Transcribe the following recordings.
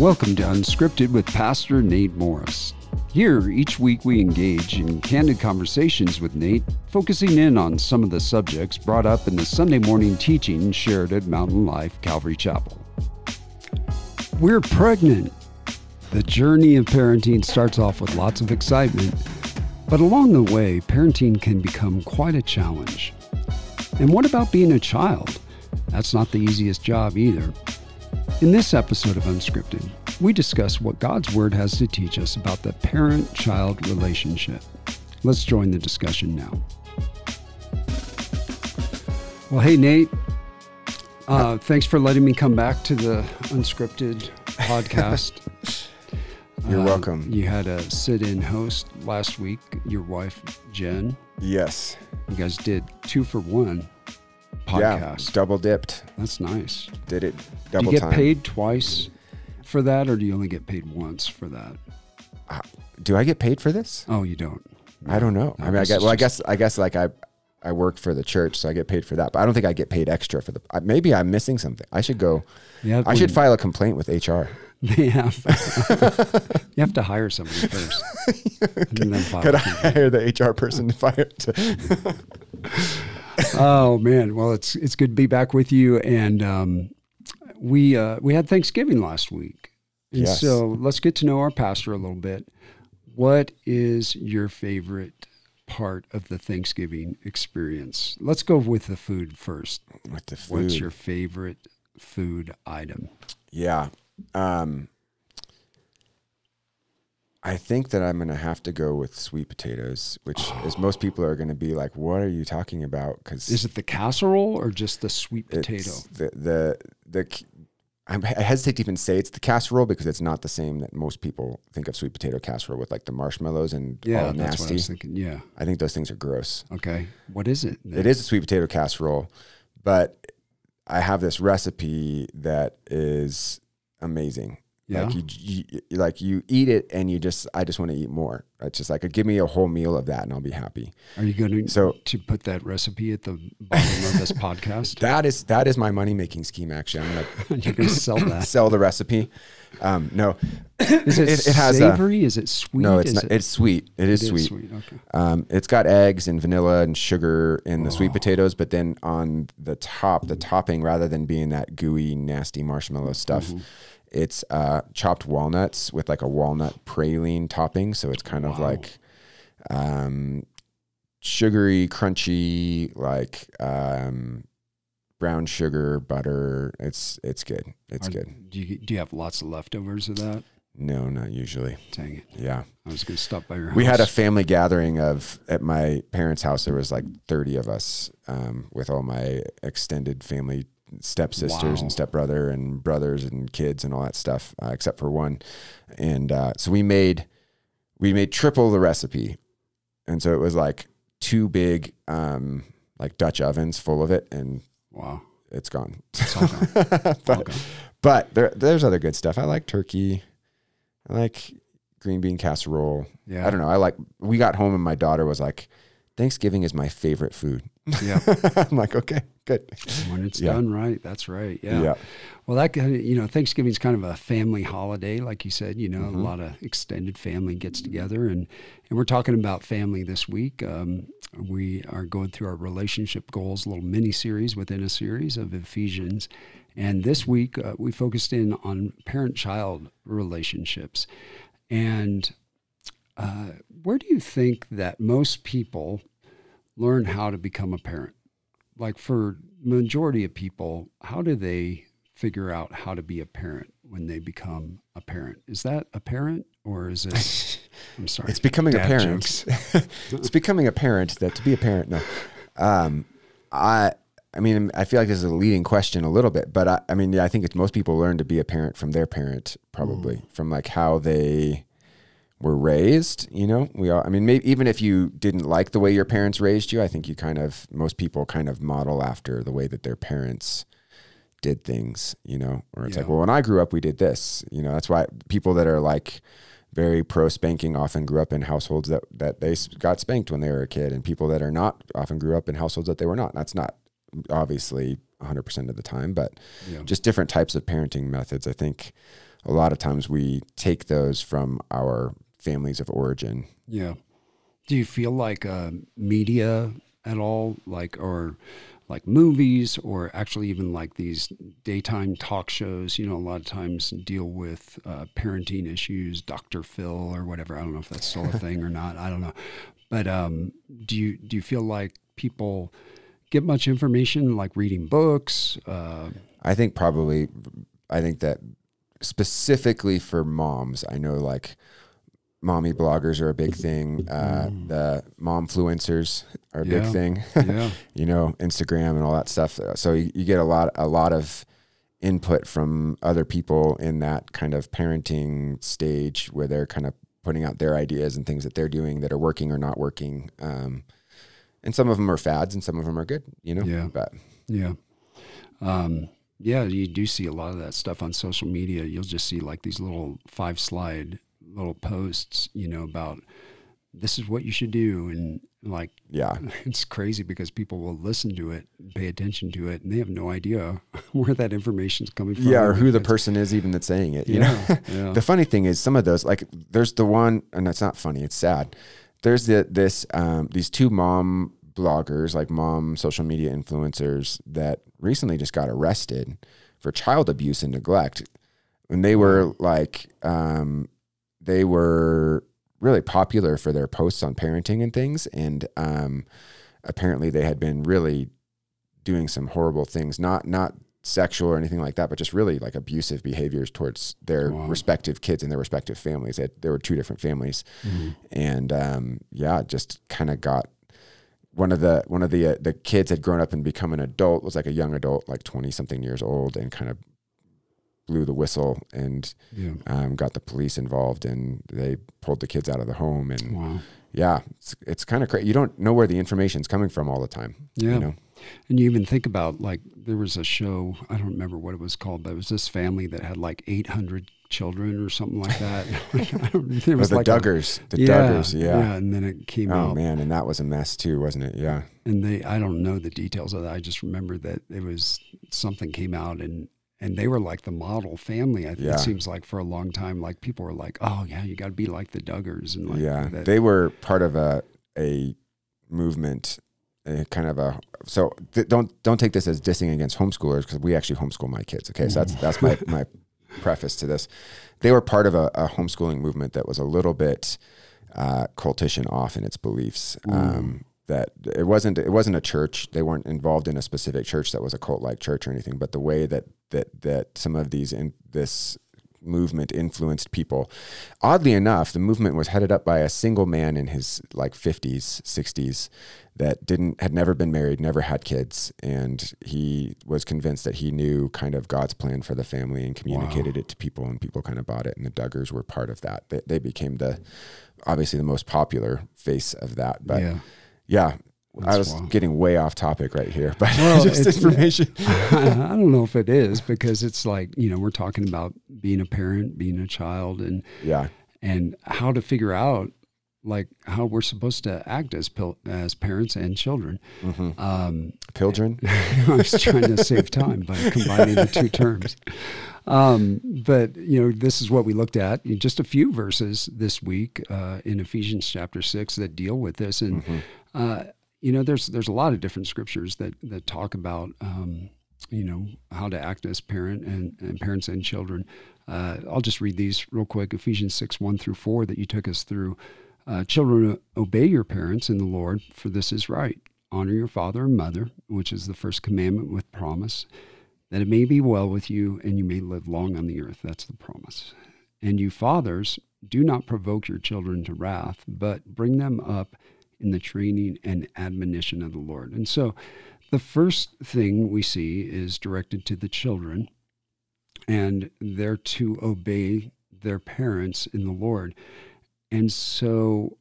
welcome to Unscripted with Pastor Nate Morris. Here, each week we engage in candid conversations with Nate, focusing in on some of the subjects brought up in the Sunday morning teaching shared at Mountain Life Calvary Chapel. We're pregnant. The journey of parenting starts off with lots of excitement, but along the way, parenting can become quite a challenge. And what about being a child? That's not the easiest job either. In this episode of Unscripted, we discuss what God's Word has to teach us about the parent child relationship. Let's join the discussion now. Well, hey, Nate. Uh, thanks for letting me come back to the Unscripted podcast. You're Um, welcome. You had a sit in host last week, your wife, Jen. Yes. You guys did two for one Yeah. Double dipped. That's nice. Did it Do double you get time. paid twice for that, or do you only get paid once for that? Uh, do I get paid for this? Oh, you don't. I don't know. No, I mean, I is well. I guess I guess like I I work for the church, so I get paid for that. But I don't think I get paid extra for the. I- Maybe I'm missing something. I should go. Yeah, I should file a complaint with HR. They have. you have to hire somebody first. and then file Could I hire the HR person to fire? To, oh man, well it's it's good to be back with you, and um, we uh, we had Thanksgiving last week, and Yes. so let's get to know our pastor a little bit. What is your favorite part of the Thanksgiving experience? Let's go with the food first. with the food. What's your favorite food item? Yeah. Um, I think that I'm gonna have to go with sweet potatoes, which oh. is most people are gonna be like, "What are you talking about?" Because Is it the casserole or just the sweet potato? The the the. I'm- hesitate to even say it's the casserole because it's not the same that most people think of sweet potato casserole with like the marshmallows and Yeah, all that's what I nasty. was thinking. Yeah. I think those things are gross. Okay. What is it? It is a sweet potato casserole, but I have this recipe that is amazing. Yeah. Like you, you, like you eat it and you just, I just want to eat more. It's just like, give me a whole meal of that and I'll be happy. Are you going to So- to put that recipe at the bottom of this podcast? That is, that is my money making scheme. Actually, I'm going You're going to sell that. sell the recipe. Um, no, Is it, it- it has a- savory? is it sweet? no, it's Is not. it- It's sweet. It is it sweet. sweet. Okay. Um, it's got eggs and vanilla and sugar in the Oh. sweet potatoes, but then on the top, the topping, rather than being that gooey, nasty marshmallow stuff, Mm-hmm. It's uh, chopped walnuts with like a walnut praline topping. So it's kind of like um, sugary, crunchy, like um, brown sugar, butter. It's it's good. It's Are- good. Do you, do you have lots of leftovers of that? No, not usually. Dang it. Yeah. I was going to stop by your house. We had a family gathering of at my parents' house. There was like thirty of us um, with all my extended family, stepsisters Wow. and stepbrother and brothers and kids and all that stuff, uh, except for one. And uh, so we made we made triple the recipe, and so it was like two big um, like Dutch ovens full of it, and Wow. it's gone. It's all gone. but All gone. but there, there's other good stuff. I like turkey. I like green bean casserole. Yeah. I don't know. I like. We got home and my daughter was like, "Thanksgiving is my favorite food." Yeah. I'm like, okay, good. When it's Yeah. done right. That's right. Yeah. Yeah. Well, that kind you know, Thanksgiving's kind of a family holiday, like you said. You know, Mhm. a lot of extended family gets together, and and we're talking about family this week. Um, we are going through our relationship goals, little mini series within a series of Ephesians, and this week uh, we focused in on parent-child relationships, and uh, where do you think that most people learn how to become a parent? Like for majority of people, how do they figure out how to be a parent when they become a parent? Is that a parent or is it? I'm sorry. It's becoming a parent. it's becoming a parent that to be a parent. No, um, I. I mean, I feel like this is a leading question a little bit, but I, I mean, yeah, I think it's most people learn to be a parent from their parent, probably Mm. from like how they were raised. You know, we all. I mean, maybe even if you didn't like the way your parents raised you, I think you kind of most people kind of model after the way that their parents did things. You know, or it's like, well, when I grew up, we did this. You know, that's why people that are like very pro spanking often grew up in households that that they got spanked when they were a kid, and people that are not often grew up in households that they were not. That's not obviously 100% of the time, but Yeah. just different types of parenting methods. I think a lot of times we take those from our families of origin. Yeah. Do you feel like uh, media at all, like or like movies, or actually even like these daytime talk shows? You know, a lot of times deal with uh, parenting issues. Dr. Phil or whatever. I don't know if that's still a thing or not. I don't know. But um, do you do you feel like people get much information, like reading books? Uh, I think probably, I think that specifically for moms, I know like mommy bloggers are a big thing. Uh, Mm. the mom influencers are a big thing. yeah. you know, Instagram and all that stuff. So you, you get a lot, a lot of input from other people in that kind of parenting stage where they're kind of putting out their ideas and things that they're doing that are working or not working. Um, and some of them are fads and some of them are good, you know, Yeah. but Yeah. Um, yeah, you do see a lot of that stuff on social media. You'll just see like these little five slide little posts, you know, about this is what you should do. And like, yeah, it's crazy because people will listen to it, pay attention to it, and they have no idea where that information's coming from. yeah. Or who the person is even that's saying it, you know? Yeah. yeah. The funny thing is, some of those, like, there's the one, and it's not funny, it's sad. There's the this um, these two mom bloggers, like mom social media influencers, that recently just got arrested for child abuse and neglect, and they were like, um, they were really popular for their posts on parenting and things, and um, apparently they had been really doing some horrible things, not not sexual or anything like that, but just really like abusive behaviors towards their Wow. respective kids and their respective families. They, there were two different families, Mhm. and um, yeah, just kind of got one of the one of the uh, the kids had grown up and become an adult. Was like a young adult, like twenty something years old, and kind of blew the whistle and Yeah. um, got the police involved, and they pulled the kids out of the home. And Wow. yeah, it's it's kind of crazy. You don't know where the information's coming from all the time. Yeah. You know? And you even think about like there was a show, I don't remember what it was called, but it was this family that had like 800 children or something like that. There It was the like a- Duggars. The Duggars, yeah. Yeah, and then it came Oh out man, and that was a mess too, wasn't it? Yeah. and they I don't know the details of that. I just remember that it was something came out and and they were like the model family. I think Yeah. it seems like for a long time, like people were like, "Oh yeah, you got to be like the Duggars," and like yeah. that, They were part of a a movement, a kind of a so th- don't don't take this as dissing against homeschoolers because we actually homeschool my kids. Okay, so that's that's my my preface to this. They were part of a, a homeschooling movement that was a little bit uh, cultish and off in its beliefs. Um, that it wasn't it wasn't a church. They weren't involved in a specific church that was a cult like church or anything. But the way that that that some of these in this movement influenced people. Oddly enough, the movement was headed up by a single man in his like 50s, 60s that didn't had never been married, never had kids, and he was convinced that he knew kind of God's plan for the family and communicated it to people and people kind of bought it and the Duggars were part of that. They, they became the obviously the most popular face of that. But yeah, yeah. I was wild. getting way off topic right here, but Well, just information. I don't know if it is because it's like you know we're talking about being a parent, being a child, and Yeah. and how to figure out like how we're supposed to act as pil- as parents and children. hmm Um. I was trying to save time by combining the two terms. Um, but you know, this is what we looked at. In just a few verses this week uh, in Ephesians chapter six that deal with this, and Mhm. Uh, you know, there's there's a lot of different scriptures that that talk about um, you know how to act as parent and, and parents and children. Uh, I'll just read these real quick. Ephesians six one through four that you took us through. Uh, children, obey your parents in the Lord, for this is right. Honor your father and mother, which is the first commandment with promise, that it may be well with you and you may live long on the earth. That's the promise. And you fathers, do not provoke your children to wrath, but bring them up in the training and admonition of the Lord. And so the first thing we see is directed to the children, and they're to obey their parents in the Lord. And so,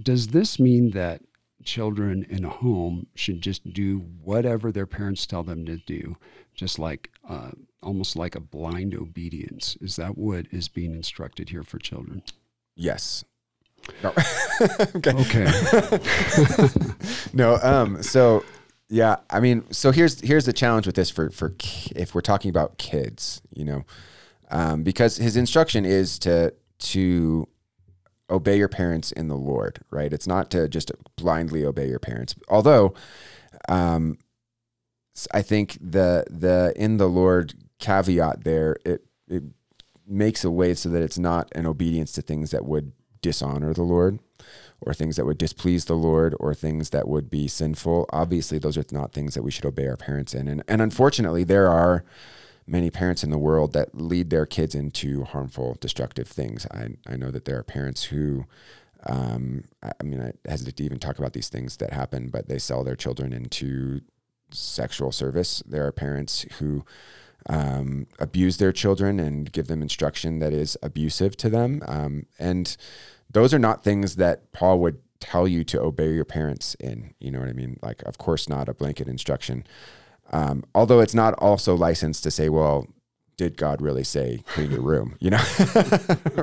does this mean that children in a home should just do whatever their parents tell them to do, just like uh, almost like a blind obedience? Is that what is being instructed here for children? Yes. No. okay. Okay. no. Um. So yeah. I mean. So here's here's the challenge with this for for if we're talking about kids. You know. um, because his instruction is to to obey your parents in the Lord, right? It's not to just blindly obey your parents. Although, um, I think the the in the Lord caveat there it it makes a way so that it's not an obedience to things that would dishonor the Lord or things that would displease the Lord or things that would be sinful. Obviously, those are not things that we should obey our parents in. And and unfortunately, there are many parents in the world that lead their kids into harmful, destructive things. I, I know that there are parents who, um, I mean, I hesitate to even talk about these things that happen, but they sell their children into sexual service. There are parents who um, abuse their children and give them instruction that is abusive to them. Um, and those are not things that Paul would tell you to obey your parents in. You know what I mean? Like, of course, not a blanket instruction. Um, although it's not also licensed to say, well, did God really say clean your room? You know,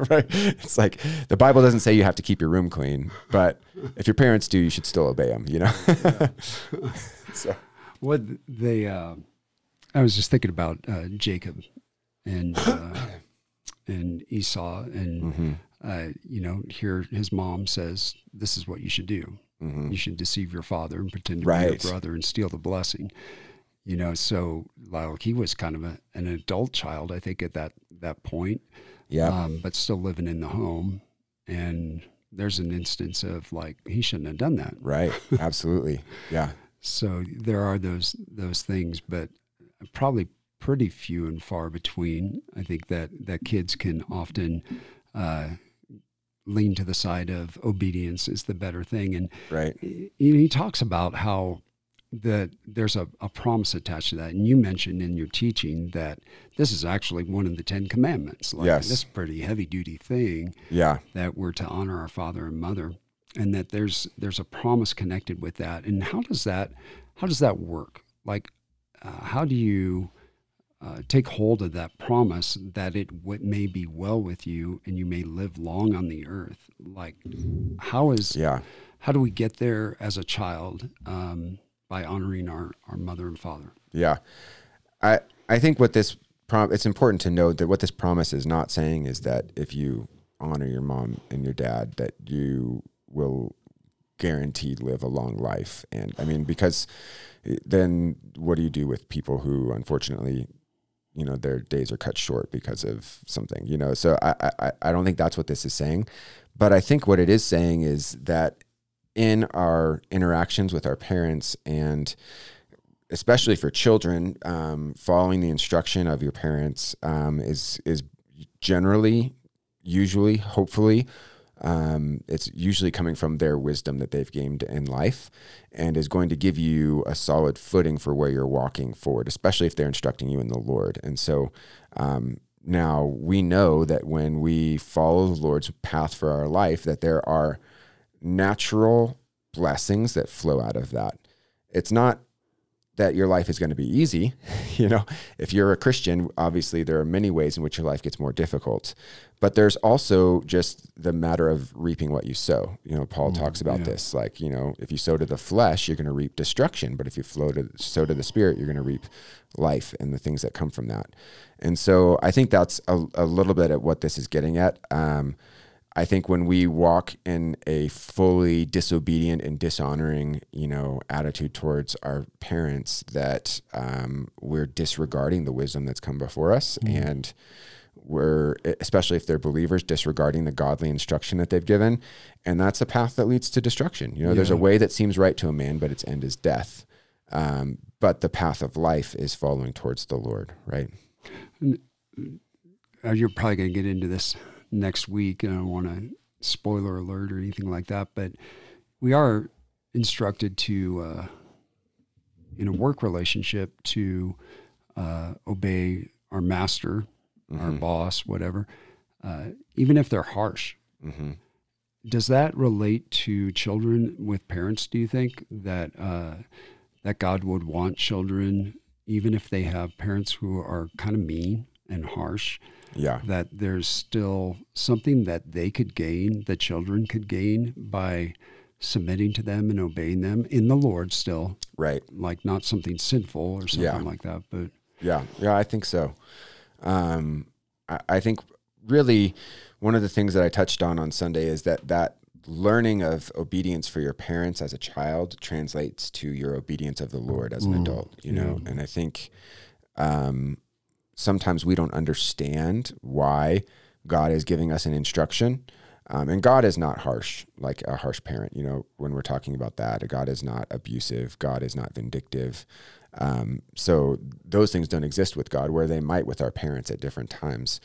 right? It's like the Bible doesn't say you have to keep your room clean, but if your parents do, you should still obey them. You know. so, what they, uh, I was just thinking about uh, Jacob and uh, and Esau, and mm-hmm. Uh, you know, here his mom says, "This is what you should do. Mm-hmm. You should deceive your father and pretend to right. be your brother and steal the blessing." you know so like he was kind of a, an adult child i think at that that point yeah um, but still living in the home and there's an instance of like he shouldn't have done that right absolutely yeah so there are those those things but probably pretty few and far between i think that that kids can often uh, lean to the side of obedience is the better thing and right he, he talks about how that there's a, a promise attached to that. And you mentioned in your teaching that this is actually one of the Ten Commandments. Like yes. This pretty heavy duty thing. Yeah. That we're to honor our father and mother. And that there's there's a promise connected with that. And how does that how does that work? Like uh, how do you uh, take hold of that promise that it w- may be well with you and you may live long on the earth. Like, how is yeah? How do we get there as a child? Um, by honoring our, our mother and father. Yeah. I, I think what this prom, it's important to note that what this promise is not saying is that if you honor your mom and your dad, that you will guaranteed live a long life. And I mean, because then what do you do with people who unfortunately, you know, their days are cut short because of something, you know? So I, I, I don't think that's what this is saying. But I think what it is saying is that in our interactions with our parents and especially for children, um, following the instruction of your parents um, is is generally, usually, hopefully, um, it's usually coming from their wisdom that they've gained in life, and is going to give you a solid footing for where you're walking forward, especially if they're instructing you in the Lord. And so. Um, now we know that when we follow the Lord's path for our life, that there are natural blessings that flow out of that. It's not that your life is going to be easy. you know, if you're a Christian, obviously there are many ways in which your life gets more difficult. But there's also just the matter of reaping what you sow. You know, Paul mm, talks about yeah. this. Like, you know, if you sow to the flesh, you're going to reap destruction. But if you flow to sow to the spirit, you're going to reap life and the things that come from that. And so I think that's a, a little bit at what this is getting at. Um, I think when we walk in a fully disobedient and dishonoring, you know, attitude towards our parents, that um, we're disregarding the wisdom that's come before us, mm. and we're especially if they're believers, disregarding the godly instruction that they've given, and that's a path that leads to destruction. You know, yeah. there's a way that seems right to a man, but its end is death. Um, but the path of life is following towards the Lord, right? Uh, you're probably going to get into this next week. And I don't want to spoiler alert or anything like that, but we are instructed to, uh, in a work relationship, to uh, obey our master, mm-hmm. our boss, whatever, uh, even if they're harsh. Mm-hmm. Does that relate to children with parents? Do you think that uh, that God would want children, even if they have parents who are kind of mean and harsh, yeah. That there's still something that they could gain, the children could gain by submitting to them and obeying them in the Lord still. Right. Like not something sinful or something yeah. like that. But yeah, yeah, I think so. Um, I, I think really one of the things that I touched on on Sunday is that that learning of obedience for your parents as a child translates to your obedience of the Lord as an Mm, adult, you know? yeah. And I think um, sometimes we don't understand why God is giving us an instruction. Um, and God is not harsh, like a harsh parent, you know, when we're talking about that. God is not abusive, God is not vindictive. Um, so those things don't exist with God, where they might with our parents at different times.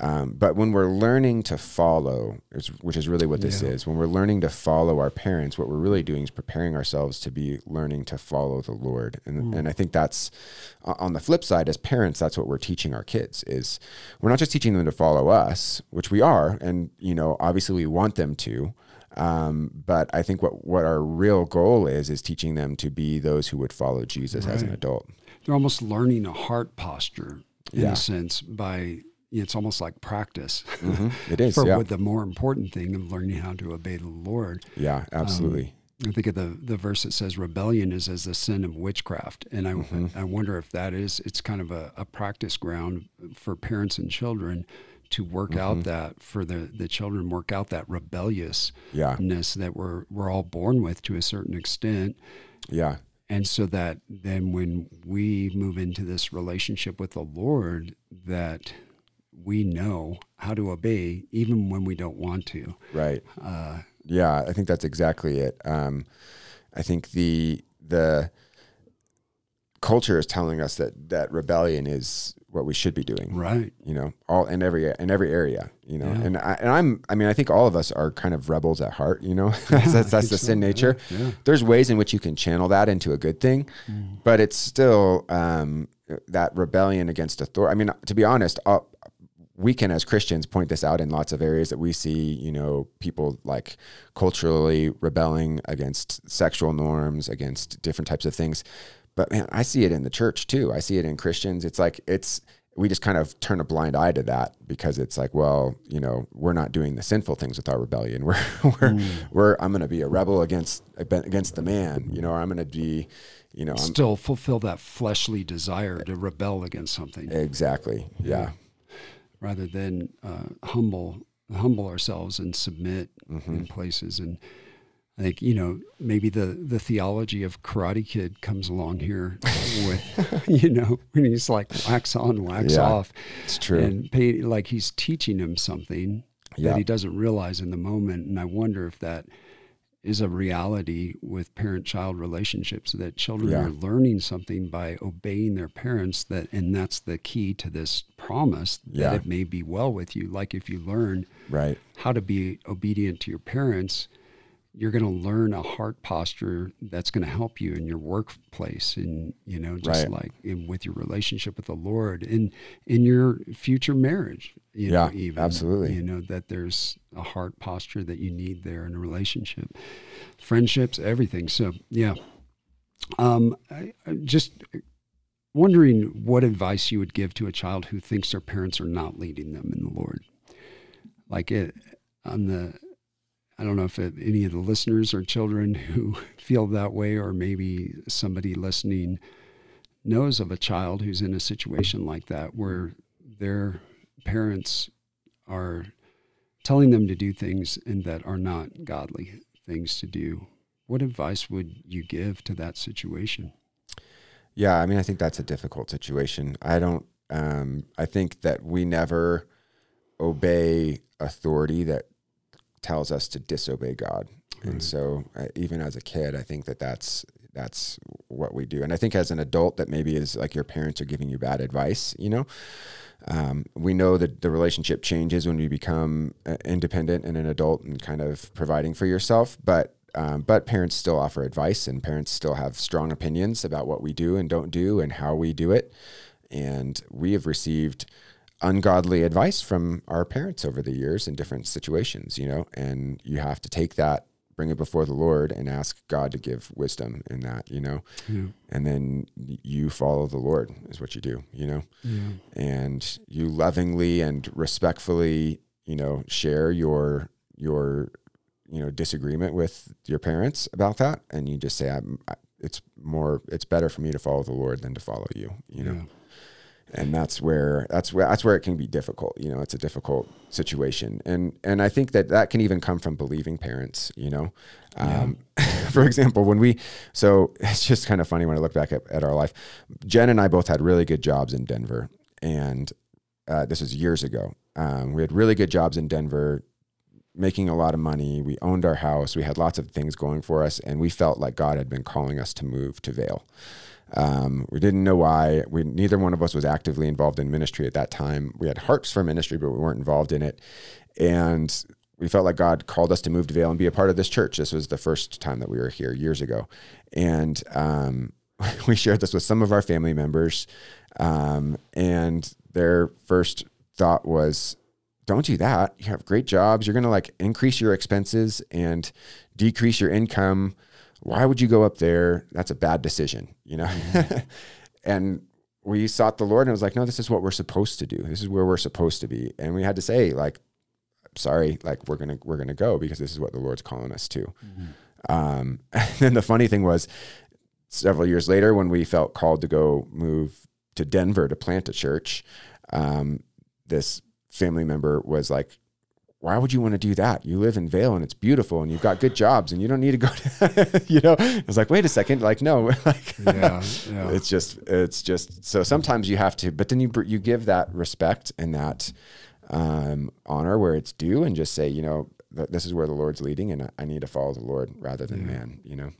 Um, but when we're learning to follow, which is really what this Yeah. is, when we're learning to follow our parents, what we're really doing is preparing ourselves to be learning to follow the Lord. And, and I think that's on the flip side, as parents, that's what we're teaching our kids is we're not just teaching them to follow us, which we are, and you know, obviously we want them to. Um, but I think what what our real goal is is teaching them to be those who would follow Jesus as an adult. They're almost learning a heart posture in Yeah. a sense by it's almost like practice Mhm. It is, for yeah, what the more important thing of learning how to obey the Lord. yeah, absolutely. I think of the the verse that says rebellion is as the sin of witchcraft, and I Mm-hmm. I wonder if that is it's kind of a, a practice ground for parents and children to work Mm-hmm. out that for the the children work out that rebelliousness yeah, that we're we're all born with to a certain extent, yeah, and so that then when we move into this relationship with the Lord, that we know how to obey even when we don't want to. right. Uh, Yeah, I think that's exactly it. Um, I think the the culture is telling us that that rebellion is what we should be doing. right. You know, all in every in every area. You know, Yeah. and I, and I'm I mean I think all of us are kind of rebels at heart. You know, that's that's, that's the so. sin nature. yeah. There's ways in which you can channel that into a good thing, Mm. but it's still um, that rebellion against authority. I mean, to be honest, uh, we can as Christians point this out in lots of areas that we see, you know, people like culturally rebelling against sexual norms, against different types of things. But man, I see it in the church too. I see it in Christians. It's like it's we just kind of turn a blind eye to that because it's like, well, you know, we're not doing the sinful things with our rebellion. We're we're hmm. we're I'm going to be a rebel against against the man, you know, or I'm going to be, you know, I'm, Still fulfill that fleshly desire to rebel against something. exactly. Yeah. Rather than uh, humble humble ourselves and submit Mm-hmm. in places. And I think you know maybe the the theology of Karate Kid comes along here with you know when he's like wax on, wax Yeah, off, It's true. and pay, like he's teaching him something Yeah. that he doesn't realize in the moment. And I wonder if that is a reality with parent-child relationships that children Yeah. are learning something by obeying their parents that and that's the key to this promise that Yeah. it may be well with you like if you learn right. how to be obedient to your parents you're going to learn a heart posture that's going to help you in your workplace and you know just Right. like in, with your relationship with the lord and in your future marriage you know, Yeah, even absolutely. you know that there's a heart posture that you need there in a relationship friendships everything so yeah um I, I just wondering what advice you would give to a child who thinks their parents are not leading them in the lord like it on the I don't know if it, any of the listeners are children who feel that way, or maybe somebody listening knows of a child who's in a situation like that where their parents are telling them to do things and that are not godly things to do. What advice would you give to that situation? Yeah, I mean, I think that's a difficult situation. I don't. Um, I think that we never obey authority that tells us to disobey God, Right. and so uh, even as a kid, I think that that's that's what we do. And I think as an adult, that maybe is like your parents are giving you bad advice. You know, um, we know that the relationship changes when you become uh, independent and an adult and kind of providing for yourself, but um, but parents still offer advice and parents still have strong opinions about what we do and don't do and how we do it. And we have received ungodly advice from our parents over the years in different situations, you know, and you have to take that, bring it before the Lord and ask God to give wisdom in that, you know, Yeah. and then you follow the Lord is what you do, you know, Yeah. and you lovingly and respectfully, you know, share your, your, you know, disagreement with your parents about that. And you just say, I'm, I, it's more, it's better for me to follow the Lord than to follow you, you know? Yeah. And that's where that's where that's where it can be difficult. You know, it's a difficult situation, and and I think that that can even come from believing parents. You know, um, for example, when we so it's just kind of funny when I look back at, at our life. Jen and I both had really good jobs in Denver, and uh, this was years ago. Um, we had really good jobs in Denver, making a lot of money. We owned our house. We had lots of things going for us, and we felt like God had been calling us to move to Vail. Um, we didn't know why. We neither one of us was actively involved in ministry at that time. We had hearts for ministry, but we weren't involved in it. And we felt like God called us to move to Vail and be a part of this church. This was the first time that we were here years ago, and um, we shared this with some of our family members. Um, and their first thought was, "Don't do that. You have great jobs. You're going to like increase your expenses and decrease your income." Why would you go up there? That's a bad decision, you know? and we sought the Lord and it was like, no, this is what we're supposed to do. This is where we're supposed to be. And we had to say, like, sorry, like we're gonna we're gonna go because this is what the Lord's calling us to. Mm-hmm. Um, and then the funny thing was, several years later, when we felt called to go move to Denver to plant a church, um, this family member was like, why would you want to do that? You live in Vail and it's beautiful and you've got good jobs and you don't need to go to, you know, I was like, wait a second. Like, no, like, yeah, yeah. it's just, it's just, so sometimes you have to, but then you, you give that respect and that, um, honor where it's due and just say, you know, th- this is where the Lord's leading and I need to follow the Lord rather than yeah. man, you know?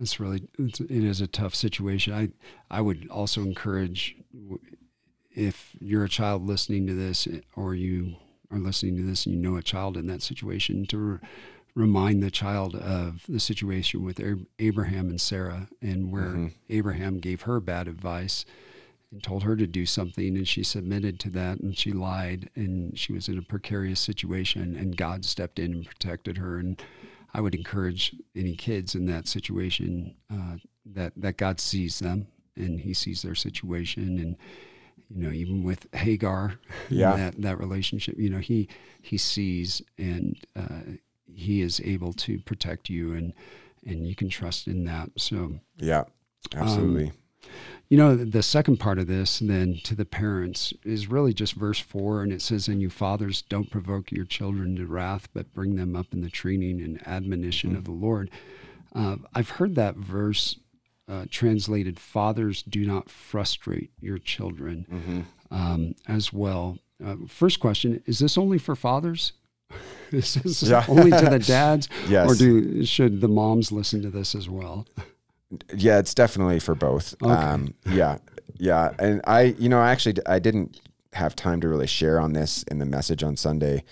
It's really, it's, it is a tough situation. I, I would also encourage if you're a child listening to this or you are listening to this and you know a child in that situation, to re- remind the child of the situation with Abraham and Sarah and where mm-hmm. Abraham gave her bad advice and told her to do something and she submitted to that and she lied and she was in a precarious situation and God stepped in and protected her and I would encourage any kids in that situation uh, that that God sees them and he sees their situation and you know, even with Hagar, yeah. that that relationship, you know, he he sees and uh, he is able to protect you, and and you can trust in that. So yeah, absolutely. Um, you know, the second part of this, then to the parents, is really just verse four, and it says, "And you fathers, don't provoke your children to wrath, but bring them up in the training and admonition mm-hmm. of the Lord." Uh, I've heard that verse uh, translated, fathers do not frustrate your children mm-hmm. um, as well. Uh, first question Is this only for fathers? is this yeah. only to the dads? yes. Or do should the moms listen to this as well? Yeah, it's definitely for both. Okay. Um, yeah. Yeah. And I, you know, actually, I didn't have time to really share on this in the message on Sunday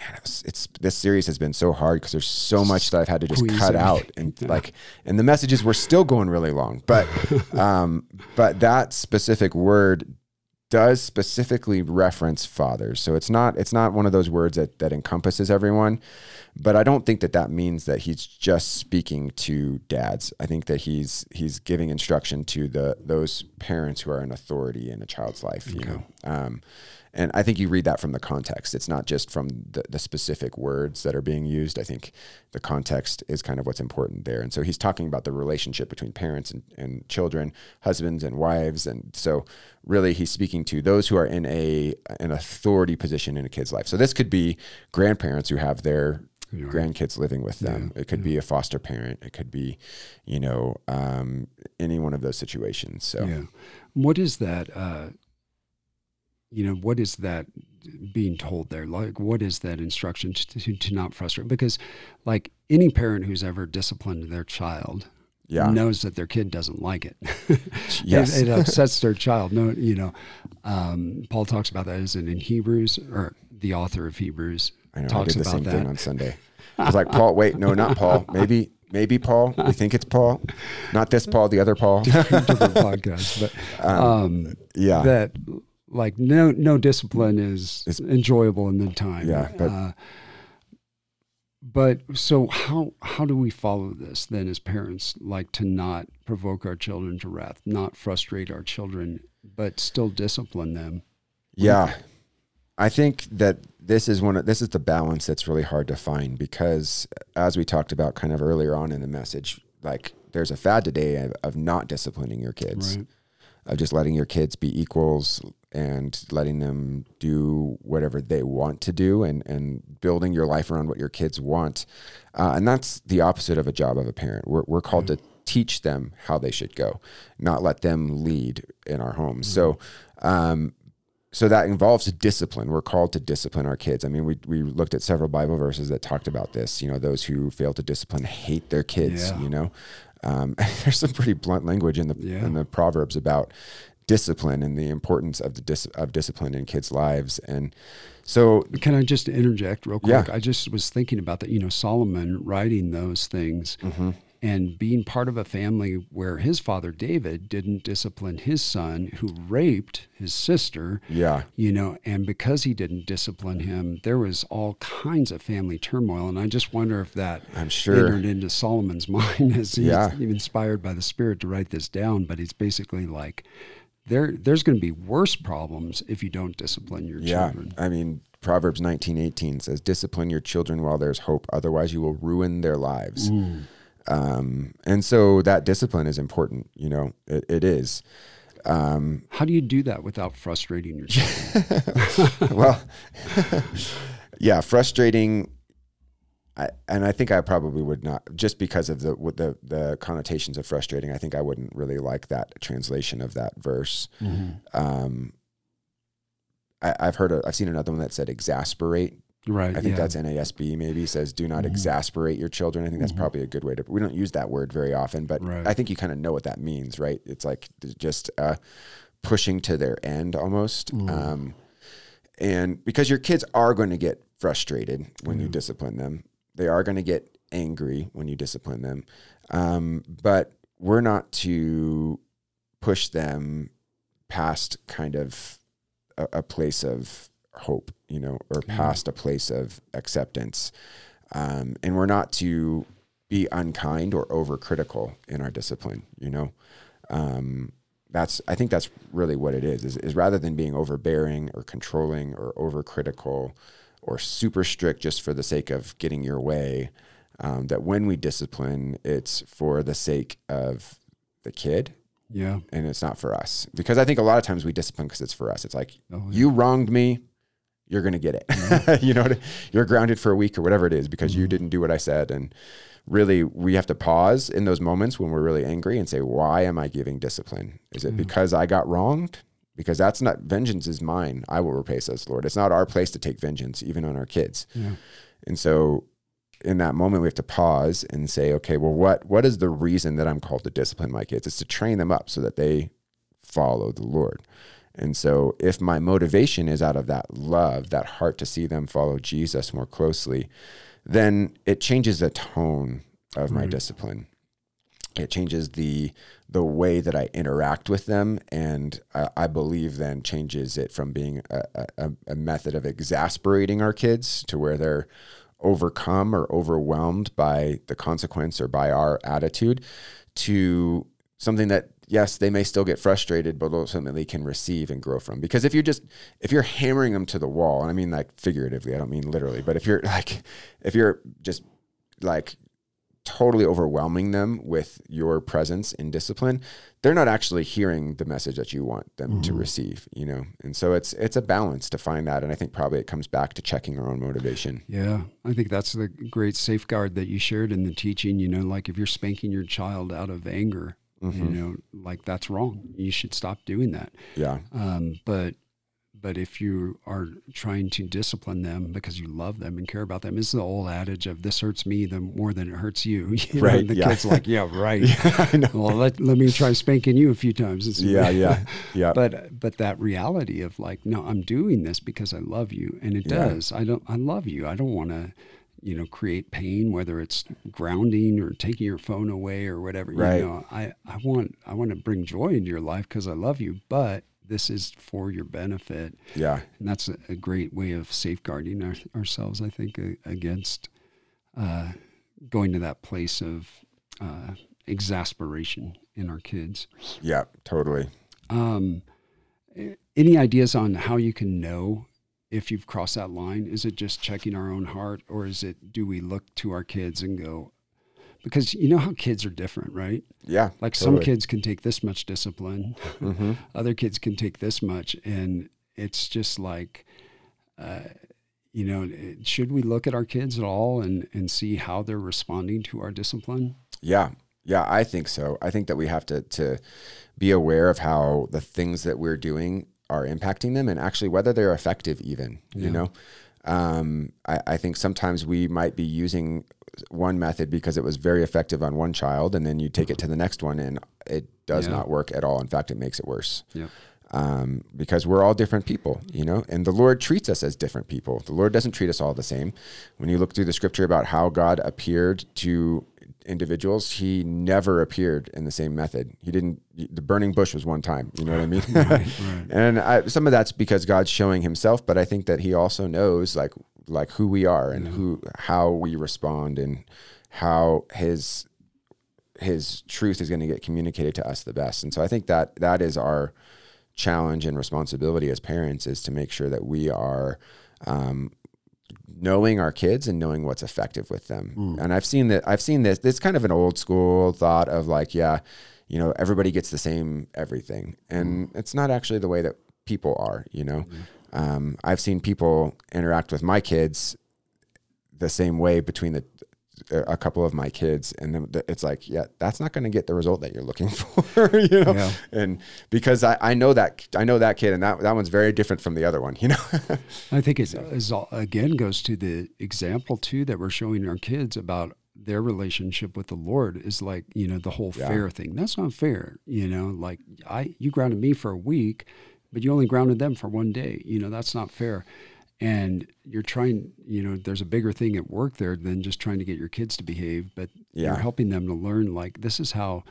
man, it was, it's this series has been so hard because there's so much that I've had to just cut out and yeah. like, and the messages were still going really long, but, um, but that specific word does specifically reference fathers. So it's not, it's not one of those words that, that encompasses everyone, but I don't think that that means that he's just speaking to dads. I think that he's, he's giving instruction to the, those parents who are an authority in a child's life, okay. you know? Um, and I think you read that from the context. It's not just from the, the, specific words that are being used. I think the context is kind of what's important there. And so he's talking about the relationship between parents and, and children, husbands and wives. And so really he's speaking to those who are in a an authority position in a kid's life. So this could be grandparents who have their yeah. grandkids living with them. Yeah. It could yeah. be a foster parent. It could be, you know, um, any one of those situations. So, yeah. what is that? Uh, you know, what is that being told there? Like, what is that instruction to, to, to not frustrate? Because, like, any parent who's ever disciplined their child yeah. knows that their kid doesn't like it. yes. it, it, upsets their child. No, you know, um, Paul talks about that as in, in Hebrews, or the author of Hebrews I know, talks I did the same that. thing on Sunday. I was like, Paul, wait, no, not Paul. Maybe, maybe Paul. We think it's Paul, not this Paul, the other Paul. different, podcast, but um, um, yeah, that like no no discipline is it's, enjoyable in the time. Yeah, but uh, but so how how do we follow this then as parents? Like to not provoke our children to wrath, not frustrate our children, but still discipline them. Yeah, I think that this is one. Of, this is the balance that's really hard to find because, as we talked about kind of earlier on in the message, like there's a fad today of, of not disciplining your kids. Right of just letting your kids be equals and letting them do whatever they want to do and, and building your life around what your kids want. Uh, and that's the opposite of a job of a parent. We're, we're called mm-hmm. to teach them how they should go, not let them lead in our homes. Mm-hmm. So, um, so that involves discipline. We're called to discipline our kids. I mean, we, we looked at several Bible verses that talked about this. You know, those who fail to discipline hate their kids. Yeah. You know, um, there's some pretty blunt language in the yeah. in the proverbs about discipline and the importance of the dis- of discipline in kids' lives. And so, can I just interject real quick? Yeah. I just was thinking about that. You know, Solomon writing those things. Mm-hmm and being part of a family where his father David didn't discipline his son who raped his sister. Yeah. You know, and because he didn't discipline him, there was all kinds of family turmoil. And I just wonder if that I'm sure entered into Solomon's mind as he's yeah. inspired by the Spirit to write this down. But it's basically like there there's going to be worse problems if you don't discipline your yeah. children. I mean, Proverbs 19:18 says, "Discipline your children while there's hope; otherwise, you will ruin their lives." Mm. Um, and so that discipline is important. You know, it, it is. Um, How do you do that without frustrating your children? well, yeah, frustrating. I, and I think I probably would not, just because of the the the connotations of frustrating. I think I wouldn't really like that translation of that verse. Mm-hmm. Um, I, have heard, a, I've seen another one that said exasperate, Right. I think yeah. that's NASB maybe says do not mm-hmm. exasperate your children. I think that's mm-hmm. probably a good way to we don't use that word very often, but right. I think you kind of know what that means, right? It's like just uh, pushing to their end almost. Mm. Um, and because your kids are going to get frustrated when mm. you discipline them. They are going to get angry when you discipline them. Um, but we're not to push them past kind of a, a place of hope, you know, or past a place of acceptance. Um, and we're not to be unkind or overcritical in our discipline, you know. Um, that's I think that's really what it is, is, is rather than being overbearing or controlling or overcritical or super strict just for the sake of getting your way. Um, that when we discipline, it's for the sake of the kid yeah. And it's not for us. Because I think a lot of times we discipline because it's for us. It's like, oh, yeah. you wronged me you're going to get it. Mm-hmm. you know, you're grounded for a week or whatever it is because mm-hmm. you didn't do what I said. And really, we have to pause in those moments when we're really angry and say, why am I giving discipline? Is it mm-hmm. because I got wronged? Because that's not vengeance is mine. I will repay, says Lord. It's not our place to take vengeance, even on our kids. Yeah. And so, in that moment, we have to pause and say, okay, well, what what is the reason that I'm called to discipline my kids? It's to train them up so that they follow the Lord. And so, if my motivation is out of that love, that heart to see them follow Jesus more closely, then it changes the tone of my mm-hmm. discipline. It changes the the way that I interact with them, and I, I believe then changes it from being a, a, a method of exasperating our kids to where they're overcome or overwhelmed by the consequence or by our attitude to something that yes, they may still get frustrated, but ultimately can receive and grow from. Because if you're just if you're hammering them to the wall, and I mean like figuratively, I don't mean literally, but if you're like if you're just like totally overwhelming them with your presence and discipline, they're not actually hearing the message that you want them mm-hmm. to receive, you know. And so it's it's a balance to find that and I think probably it comes back to checking our own motivation. Yeah. I think that's the great safeguard that you shared in the teaching, you know, like if you're spanking your child out of anger, Mm-hmm. You know, like that's wrong. You should stop doing that. Yeah. Um, but but if you are trying to discipline them because you love them and care about them, it's the old adage of this hurts me the more than it hurts you. you right. Know, the yeah. kid's like, yeah, right. yeah, well, let, let me try spanking you a few times. yeah, yeah, yeah. But but that reality of like, no, I'm doing this because I love you, and it yeah. does. I don't. I love you. I don't want to you know create pain whether it's grounding or taking your phone away or whatever right. you know i i want i want to bring joy into your life because i love you but this is for your benefit. Yeah. And that's a, a great way of safeguarding our, ourselves i think uh, against uh, going to that place of uh, exasperation in our kids. Yeah totally. Um, any ideas on how you can know if you've crossed that line? Is it just checking our own heart, or is it do we look to our kids and go, because you know how kids are different, right? Yeah. Like some kids can take this much discipline, Mhm. other kids can take this much, and it's just like, uh, you know, should we look at our kids at all and and see how they're responding to our discipline? Yeah. Yeah, I think so. I think that we have to to be aware of how the things that we're doing are impacting them and actually whether they're effective even, Yeah. you know. Um, I, I think sometimes we might be using one method because it was very effective on one child and then you take it to the next one and it does Yeah. not work at all. In fact, it makes it worse. Yep. um, because we're all different people, you know, and the Lord treats us as different people. The Lord doesn't treat us all the same. When you look through the scripture about how God appeared to individuals, he never appeared in the same method. He didn't, the burning bush was one time, you know what I mean? Right, right. and I, some of that's because God's showing himself, but I think that he also knows like, like who we are and who, how we respond and how his, his truth is going to get communicated to us the best. And so I think that that is our, challenge and responsibility as parents is to make sure that we are um, knowing our kids and knowing what's effective with them. Hmm. And I've seen that I've seen this. This kind of an old school thought of like, yeah, you know, everybody gets the same everything, and hmm. it's not actually the way that people are. You know, hmm. um, I've seen people interact with my kids the same way between the a couple of my kids and then it's like yeah that's not going to get the result that you're looking for you know Yeah. and because I, I know that I know that kid and that, that one's very different from the other one you know I think it is all, again goes to the example too that we're showing our kids about their relationship with the Lord is like you know the whole Yeah. fair thing. That's not fair. You know, like I you grounded me for a week, but you only grounded them for one day. You know, that's not fair. And you're trying, you know, there's a bigger thing at work there than just trying to get your kids to behave, but Yeah. you're helping them to learn like this is how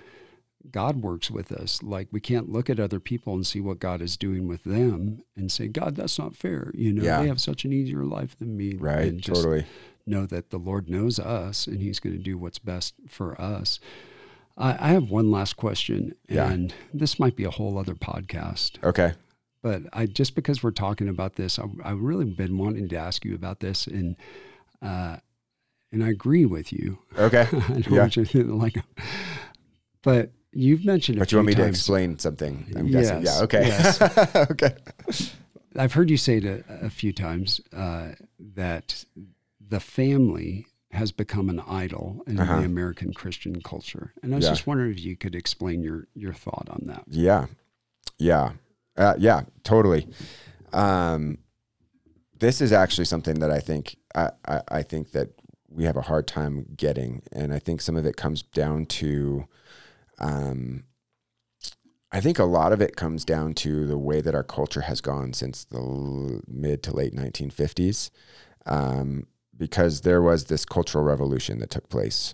God works with us. Like we can't look at other people and see what God is doing with them and say, God, that's not fair. You know, Yeah. they have such an easier life than me. right And just totally know that the Lord knows us and He's going to do what's best for us. I, I have one last question, Yeah. and this might be a whole other podcast. okay But I just because we're talking about this, I, have really been wanting to ask you about this, and uh, and I agree with you. okay I don't Yeah. want you to like, but you've mentioned a but you want me to explain something I'm guessing yeah okay yes. okay I've heard you say it a, a few times uh, that the family has become an idol in Uh-huh. the American Christian culture, and I was Yeah. just wondering if you could explain your your thought on that. Yeah. Yeah. Uh, yeah, totally. Um, this is actually something that I think, I, I, I think that we have a hard time getting. And I think some of it comes down to, um, I think a lot of it comes down to the way that our culture has gone since the l- mid to late 1950s. Um, because there was this cultural revolution that took place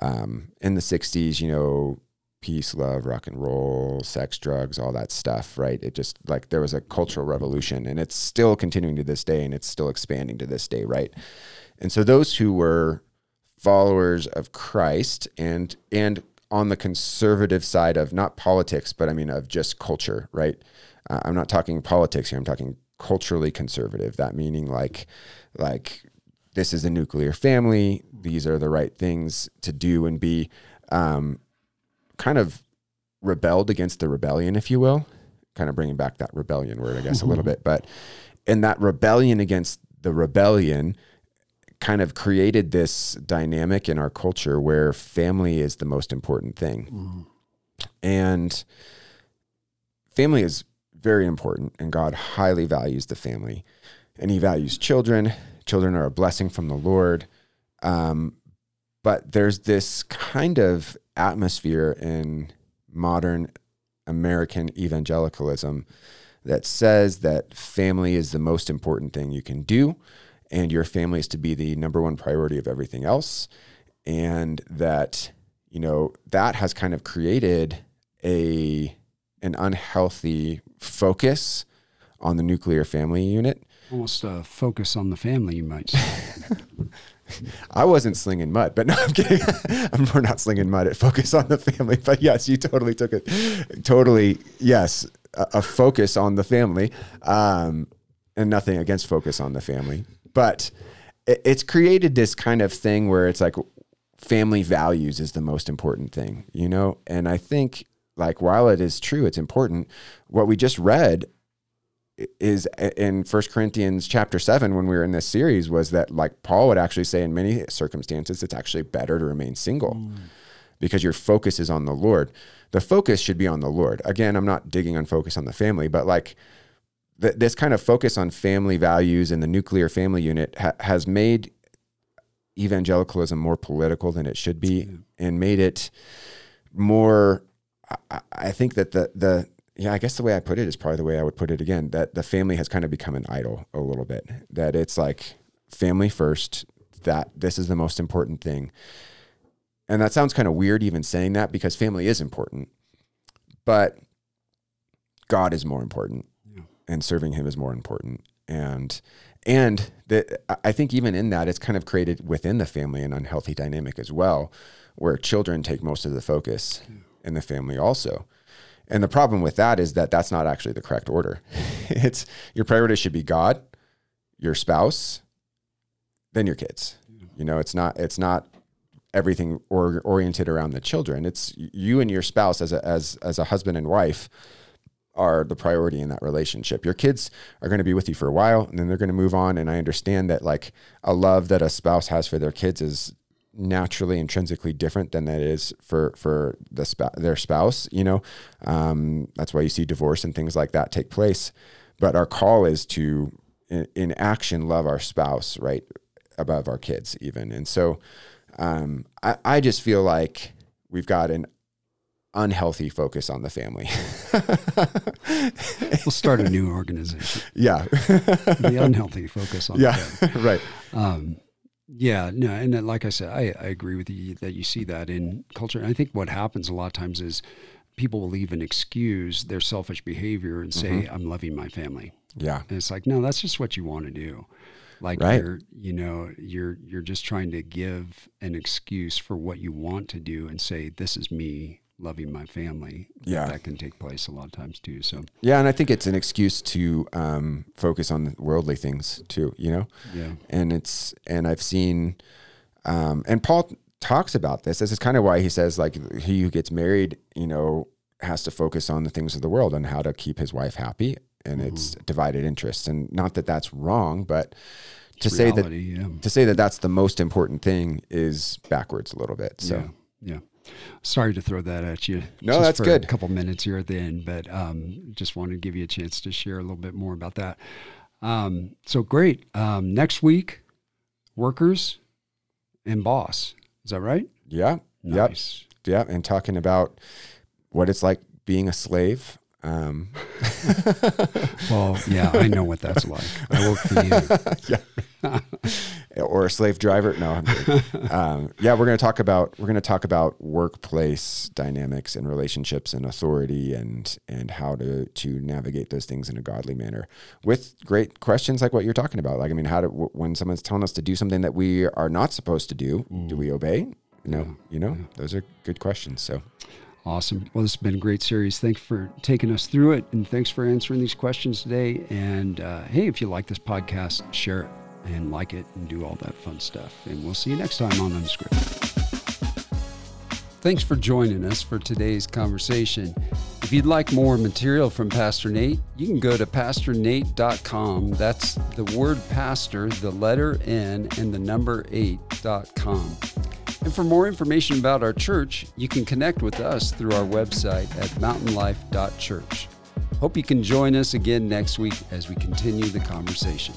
um, in the 60s, you know, peace, love, rock and roll, sex, drugs, all that stuff, right? It just like there was a cultural revolution and it's still continuing to this day and it's still expanding to this day, right? And so those who were followers of Christ and and on the conservative side of not politics, but I mean of just culture, right? Uh, I'm not talking politics here. I'm talking culturally conservative. That meaning like like this is a nuclear family. These are the right things to do and be. Um, kind of rebelled against the rebellion, if you will, kind of bringing back that rebellion word, I guess, a little bit. But in that rebellion against the rebellion, kind of created this dynamic in our culture where family is the most important thing. And family is very important, and God highly values the family, and He values children. Children are a blessing from the Lord. Um, but there's this kind of atmosphere in modern American evangelicalism that says that family is the most important thing you can do, and your family is to be the number one priority of everything else. And that, you know, that has kind of created a an unhealthy focus on the nuclear family unit. Almost a focus on the family, you might say. I wasn't slinging mud, but no, I'm kidding. We're not slinging mud at Focus on the Family. But yes, you totally took it. Totally, yes, a, a focus on the family, um, and nothing against Focus on the Family. But it, it's created this kind of thing where it's like family values is the most important thing, you know? And I think like while it is true, it's important, what we just read is in First Corinthians chapter 7 when we were in this series was that like Paul would actually say in many circumstances it's actually better to remain single mm. because your focus is on the Lord. The focus should be on the Lord. Again, I'm not digging on focus on the family, but like th- this kind of focus on family values and the nuclear family unit ha- has made evangelicalism more political than it should be and made it more I, I think that the the yeah, I guess the way I put it is probably the way I would put it again. That the family has kind of become an idol a little bit. That it's like family first. That this is the most important thing. And that sounds kind of weird even saying that because family is important, but God is more important, yeah. and serving Him is more important. And and the, I think even in that, it's kind of created within the family an unhealthy dynamic as well, where children take most of the focus yeah. in the family also. And the problem with that is that that's not actually the correct order. it's your priority should be God, your spouse, then your kids. You know, it's not it's not everything or, oriented around the children. It's you and your spouse as a as as a husband and wife are the priority in that relationship. Your kids are going to be with you for a while and then they're going to move on and I understand that like a love that a spouse has for their kids is naturally intrinsically different than that is for for the sp- their spouse you know um, that's why you see divorce and things like that take place but our call is to in, in action love our spouse right above our kids even and so um, I, I just feel like we've got an unhealthy focus on the family. we'll start a new organization. Yeah. the unhealthy focus on yeah, right. Um, yeah, no, and like I said, I, I agree with you that you see that in culture. And I think what happens a lot of times is people will even excuse their selfish behavior and say, mm-hmm. "I'm loving my family." Yeah, and it's like, no, that's just what you want to do. Like right. you're, you know, you're you're just trying to give an excuse for what you want to do and say, "This is me loving my family. Yeah, that can take place a lot of times too. So yeah, and I think it's an excuse to um, focus on worldly things too. You know. Yeah. And it's and I've seen, um, and Paul talks about this. This is kind of why he says like he who gets married, you know, has to focus on the things of the world and how to keep his wife happy, and mm-hmm. it's divided interests. And not that that's wrong, but to say that yeah. to say that that's the most important thing is backwards a little bit. So yeah. yeah. Sorry to throw that at you. No, that's good. A couple minutes here at the end, but um, just wanted to give you a chance to share a little bit more about that. Um, so great. Um, next week, workers and boss. Is that right? Yeah. Nice. Yep. Yeah. And talking about what it's like being a slave. Um. well, yeah, I know what that's like. I work for you. yeah. or a slave driver. No, um, yeah, we're going to talk about we're going to talk about workplace dynamics and relationships and authority and and how to to navigate those things in a godly manner with great questions like what you're talking about. Like, I mean, how to when someone's telling us to do something that we are not supposed to do, mm. do we obey? No, yeah. you know, yeah. those are good questions. So. Awesome. Well, this has been a great series. Thanks for taking us through it, and thanks for answering these questions today. And uh, hey, if you like this podcast, share it and like it and do all that fun stuff. And we'll see you next time on Unscripted. Thanks for joining us for today's conversation. If you'd like more material from Pastor Nate, you can go to pastorn8.com. That's the word pastor, the letter N, and the number 8.com. And for more information about our church, you can connect with us through our website at mountainlife.church. Hope you can join us again next week as we continue the conversation.